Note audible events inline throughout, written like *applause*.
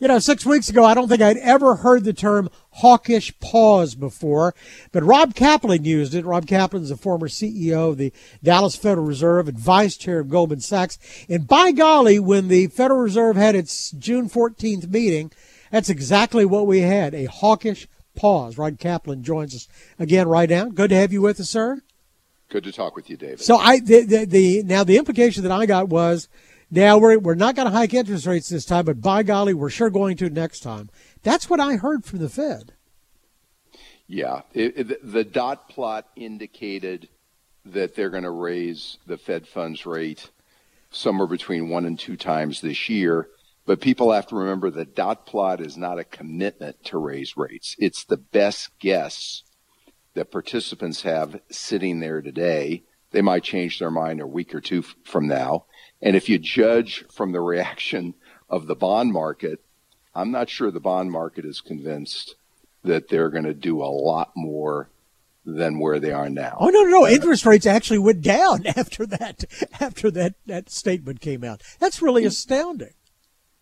You know, six weeks ago, I don't think I'd ever heard the term hawkish pause before, but Rob Kaplan used it. Rob Kaplan is the former CEO of the Dallas Federal Reserve and vice chair of Goldman Sachs. And by golly, when the Federal Reserve had its June 14th meeting, that's exactly what we had a hawkish pause. Rob Kaplan joins us again right now. Good to have you with us, sir. Good to talk with you, David. So I the, the, the now the implication that I got was now we're we're not going to hike interest rates this time, but by golly, we're sure going to next time. That's what I heard from the Fed. Yeah, it, it, the dot plot indicated that they're going to raise the Fed funds rate somewhere between one and two times this year. But people have to remember the dot plot is not a commitment to raise rates. It's the best guess that participants have sitting there today. They might change their mind a week or two from now. And if you judge from the reaction of the bond market, I'm not sure the bond market is convinced that they're going to do a lot more than where they are now. Oh no, no, no! Interest rates actually went down *laughs* after that. After that that statement came out, that's really astounding.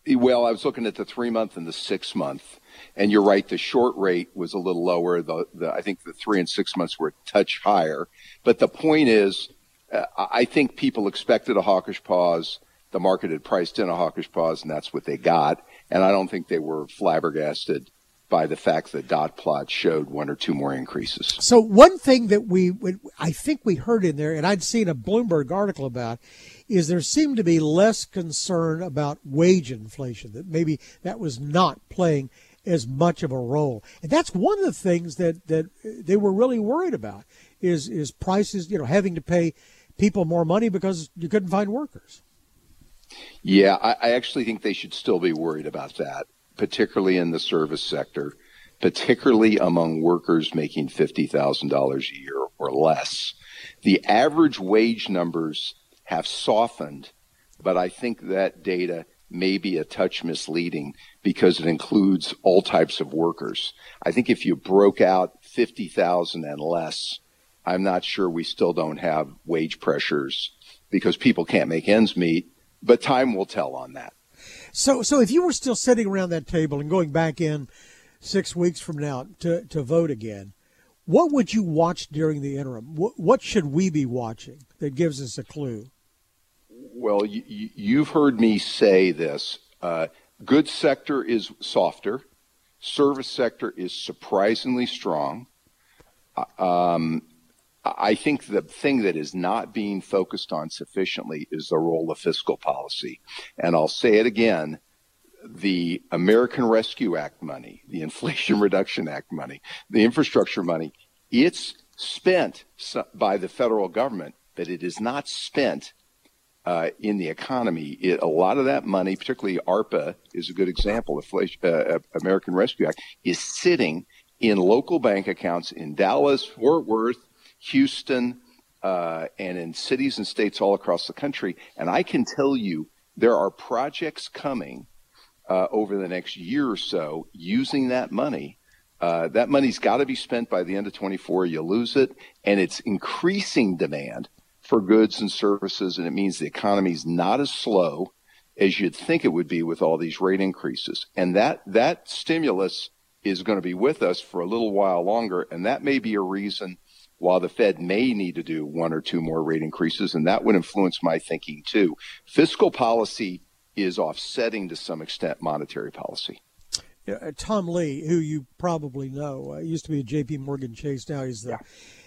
Well, I was looking at the three month and the six month, and you're right. The short rate was a little lower. The, the I think the three and six months were a touch higher. But the point is, uh, I think people expected a hawkish pause. The market had priced in a hawkish pause, and that's what they got. And I don't think they were flabbergasted by the fact that dot plot showed one or two more increases. So one thing that we, I think we heard in there, and I'd seen a Bloomberg article about, is there seemed to be less concern about wage inflation. That maybe that was not playing as much of a role, and that's one of the things that that they were really worried about is is prices. You know, having to pay people more money because you couldn't find workers. Yeah, I, I actually think they should still be worried about that, particularly in the service sector, particularly among workers making $50,000 a year or less. The average wage numbers have softened, but I think that data may be a touch misleading because it includes all types of workers. I think if you broke out 50,000 and less, I'm not sure we still don't have wage pressures because people can't make ends meet, but time will tell on that. So, so if you were still sitting around that table and going back in six weeks from now to, to vote again, what would you watch during the interim? What, what should we be watching that gives us a clue? Well, you, have heard me say this. Uh, goods sector is softer. Service sector is surprisingly strong. Uh, um, I think the thing that is not being focused on sufficiently is the role of fiscal policy. And I'll say it again the American Rescue Act money, the *laughs* Inflation Reduction Act money, the infrastructure money, it's spent by the federal government, but it is not spent uh, in the economy. It, a lot of that money, particularly ARPA, is a good example. The uh, uh, American Rescue Act is sitting in local bank accounts in Dallas, Fort Worth, Houston, uh, and in cities and states all across the country. And I can tell you there are projects coming uh, over the next year or so using that money. Uh, that money's got to be spent by the end of 24. You lose it, and it's increasing demand for goods and services, and it means the economy's not as slow as you'd think it would be with all these rate increases. And that that stimulus is going to be with us for a little while longer, and that may be a reason while the Fed may need to do one or two more rate increases, and that would influence my thinking too. Fiscal policy is offsetting to some extent monetary policy. Uh, Tom Lee, who you probably know, uh, used to be at J.P. Morgan Chase. Now he's the yeah.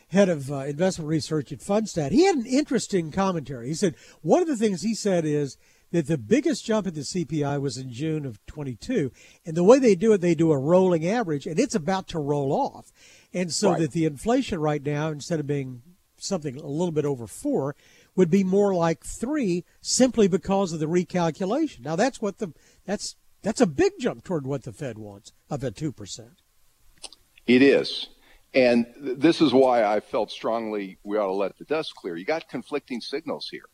head of uh, investment research at Fundstrat. He had an interesting commentary. He said one of the things he said is that the biggest jump in the CPI was in June of 22, and the way they do it, they do a rolling average, and it's about to roll off. And so right. that the inflation right now, instead of being something a little bit over four, would be more like three simply because of the recalculation. Now that's what the that's that's a big jump toward what the Fed wants of a two percent. It is. And this is why I felt strongly we ought to let the dust clear. You got conflicting signals here.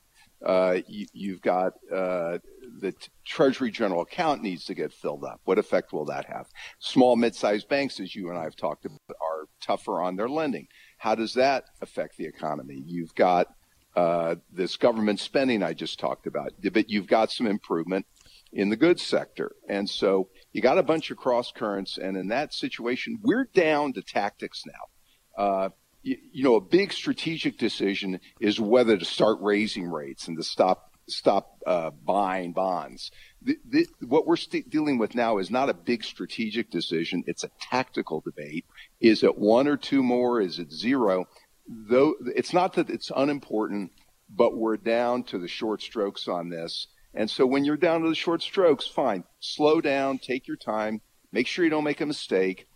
Uh, you, have got uh, the Treasury General account needs to get filled up. What effect will that have? Small, mid-sized banks, as you and I have talked about, are tougher on their lending. How does that affect the economy? You've got uh, this government spending I just talked about, but you've got some improvement in the goods sector. And so you got a bunch of cross currents. And in that situation, we're down to tactics now. Uh, you, you, know, a big strategic decision is whether to start raising rates and to stop stop uh, buying bonds. The, the, what we're st- dealing with now is not a big strategic decision; it's a tactical debate. Is it one or two more? Is it zero? Though it's not that it's unimportant, but we're down to the short strokes on this. And so when you're down to the short strokes, fine, slow down, take your time, make sure you don't make a mistake,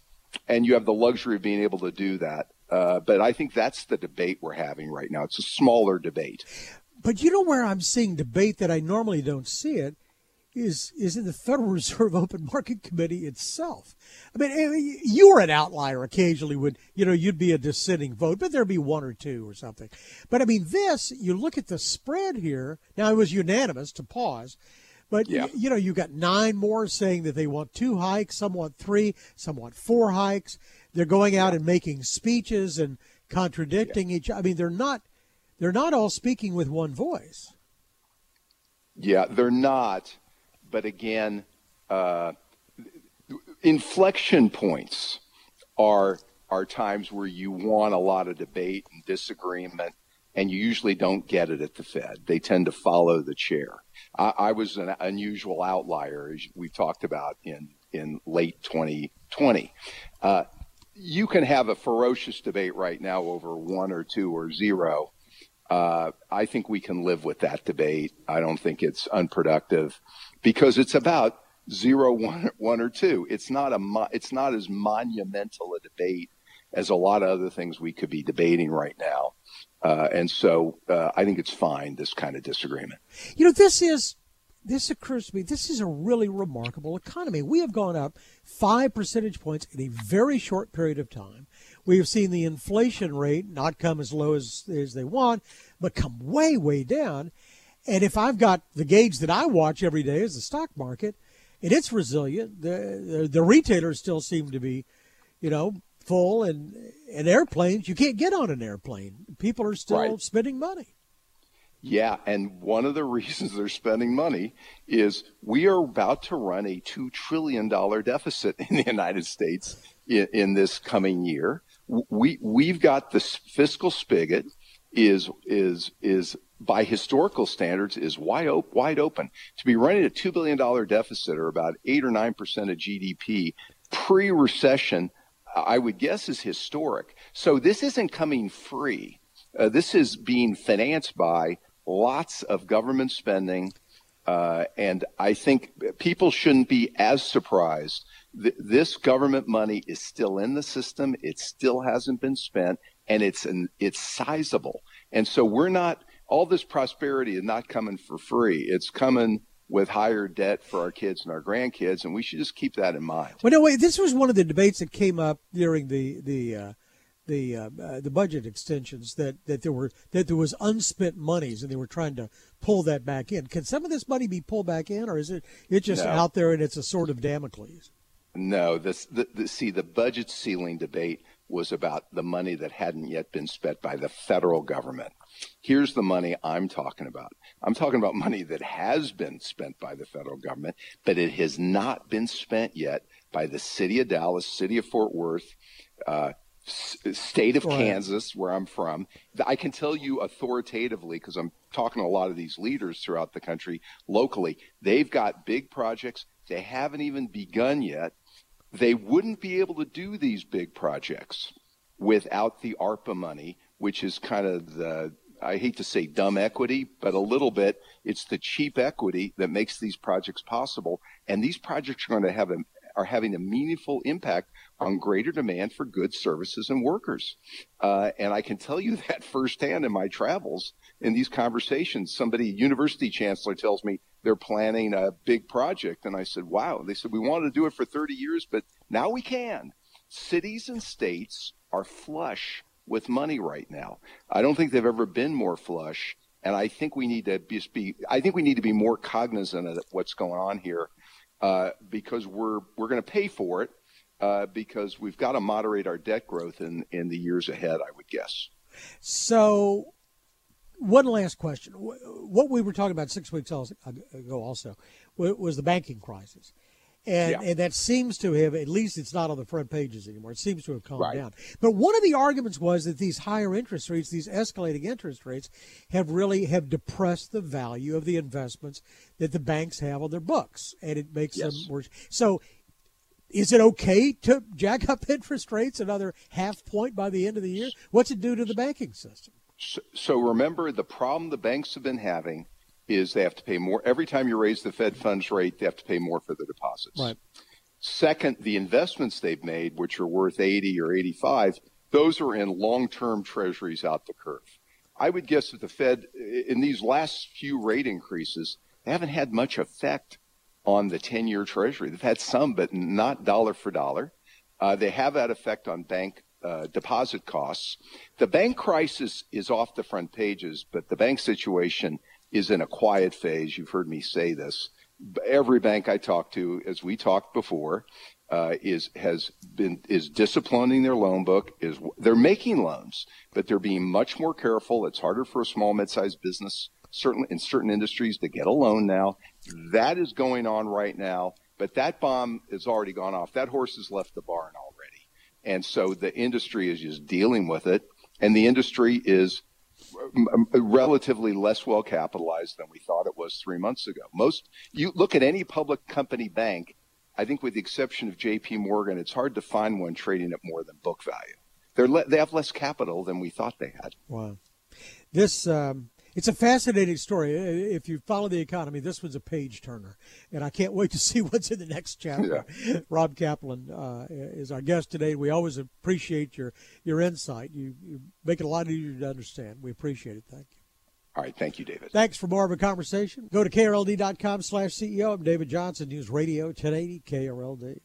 and you have the luxury of being able to do that. Uh, but I think that's the debate we're having right now. It's a smaller debate. But you know where I'm seeing debate that I normally don't see it is is in the Federal *laughs* Reserve Open Market Committee itself. I mean, eh, you were an outlier occasionally when you know you'd be a dissenting vote, but there'd be one or two or something. But I mean, this you look at the spread here. Now it was unanimous to pause, but yeah. you, know you got nine more saying that they want two hikes, some want three, some want four hikes. They're going out and making speeches and contradicting yeah. each. I mean, they're not they're not all speaking with one voice. Yeah, they're not but again, uh, inflection points are are times where you want a lot of debate and disagreement, and you usually don't get it at the Fed. They tend to follow the chair. I, I was an unusual outlier, as we talked about in in late 2020. Uh, you can have a ferocious debate right now over one or two or zero. Uh, I think we can live with that debate. I don't think it's unproductive because it's about zero, one, one or two. It's not a it's not as monumental a debate as a lot of other things we could be debating right now. Uh, and so uh, I think it's fine this kind of disagreement. You know, this is this occurs to me. This is a really remarkable economy. We have gone up five percentage points in a very short period of time. We have seen the inflation rate not come as low as, as they want, but come way, way down. And if I've got the gauge that I watch every day is the stock market, and it's resilient, the the, the retailers still seem to be, you know, full, and and airplanes you can't get on an airplane. People are still right. spending money. Yeah, and one of the *laughs* reasons they're spending money is we are about to run a two trillion dollar deficit in the United States in, in this coming year. We we've got this fiscal spigot is is is by historical standards is wide, op- wide open. To be running a $2 billion deficit or about 8 or 9% of GDP pre recession, I would guess is historic. So this isn't coming free. Uh, this is being financed by lots of government spending. Uh, and I think people shouldn't be as surprised. Th- this government money is still in the system. It still hasn't been spent and it's an, it's sizable. And so we're not, all this prosperity is not coming for free. It's coming with higher debt for our kids and our grandkids, and we should just keep that in mind. Well, no, wait. This was one of the debates that came up during the the uh, the uh, uh, the budget extensions that that there were that there was unspent monies, and they were trying to pull that back in. Can some of this money be pulled back in, or is it it's just no. out there and it's a sort of Damocles? No, this the, the see the budget ceiling debate was about the money that hadn't yet been spent by the federal government. Here's the money I'm talking about. I'm talking about money that has been spent by the federal government, but it has not been spent yet by the city of Dallas, city of Fort Worth, uh, state of Kansas, where I'm from. I can tell you authoritatively, because I'm talking to a lot of these leaders throughout the country locally, they've got big projects. They haven't even begun yet. They wouldn't be able to do these big projects without the ARPA money, which is kind of the I hate to say dumb equity, but a little bit. It's the cheap equity that makes these projects possible. And these projects are going to have a, are having a meaningful impact on greater demand for goods, services, and workers. Uh, and I can tell you *laughs* that firsthand in my travels in these conversations. Somebody, university chancellor, tells me they're planning a big project. And I said, wow. They said, we wanted to do it for 30 years, but now we can. Cities and states are flush with money right now. I don't think they've ever been more flush, and I think we need to be. I think we need to be more cognizant of what's going on here, uh, because we're we're going to pay for it. Uh, because we've got to moderate our debt growth in, in the years ahead, I would guess. So, one last question. What we were talking about six weeks ago, also, was the banking crisis. And, yeah. and that seems to have at least it's not on the front pages anymore. It seems to have calmed right. down. But one of the arguments was that these higher interest rates, these escalating interest rates, have really have depressed the value of the investments that the banks have on their books, and it makes yes. them worse. So, is it okay to jack up *laughs* interest rates another half point by the end of the year? What's it do to the banking system? So, so remember the problem the banks have been having is they have to pay more every time you raise the Fed funds rate. They have to pay more for the deposits. Right. Second, the investments they've made, which are worth 80 or 85, those are in long-term treasuries out the curve. I would guess that the Fed, in these last few rate increases, they haven't had much effect on the 10-year treasury. They've had some, but not dollar for dollar. Uh, they have that effect on bank uh, deposit costs. The bank crisis is off the front pages, but the bank situation is in a quiet phase. You've heard me say this. Every bank I talk to, as we talked before, uh, is has been is disciplining their loan book. Is they're making loans, but they're being much more careful. It's harder for a small mid-sized business, certainly in certain industries, to get a loan now. That is going on right now, but that bomb has already gone off. That horse has left the barn and so the industry is just dealing with it, and the industry is relatively less well capitalized than we thought it was three months ago. Most you look at any public company bank, I think with the exception of J.P. Morgan, it's hard to find one trading at more than book value. They're le- they have less capital than we thought they had. Wow, this um, it's a fascinating story. If you follow the economy, this was a page turner, and I can't wait to *laughs* see what's in the next chapter. Yeah. Rob Kaplan uh, is our guest today. We always appreciate your your insight. You, you make it a lot easier to understand. We appreciate it. Thank you. All right. Thank you, David. Thanks for more of a conversation. Go to KRLD.com slash CEO. I'm David Johnson, News Radio 1080 KRLD.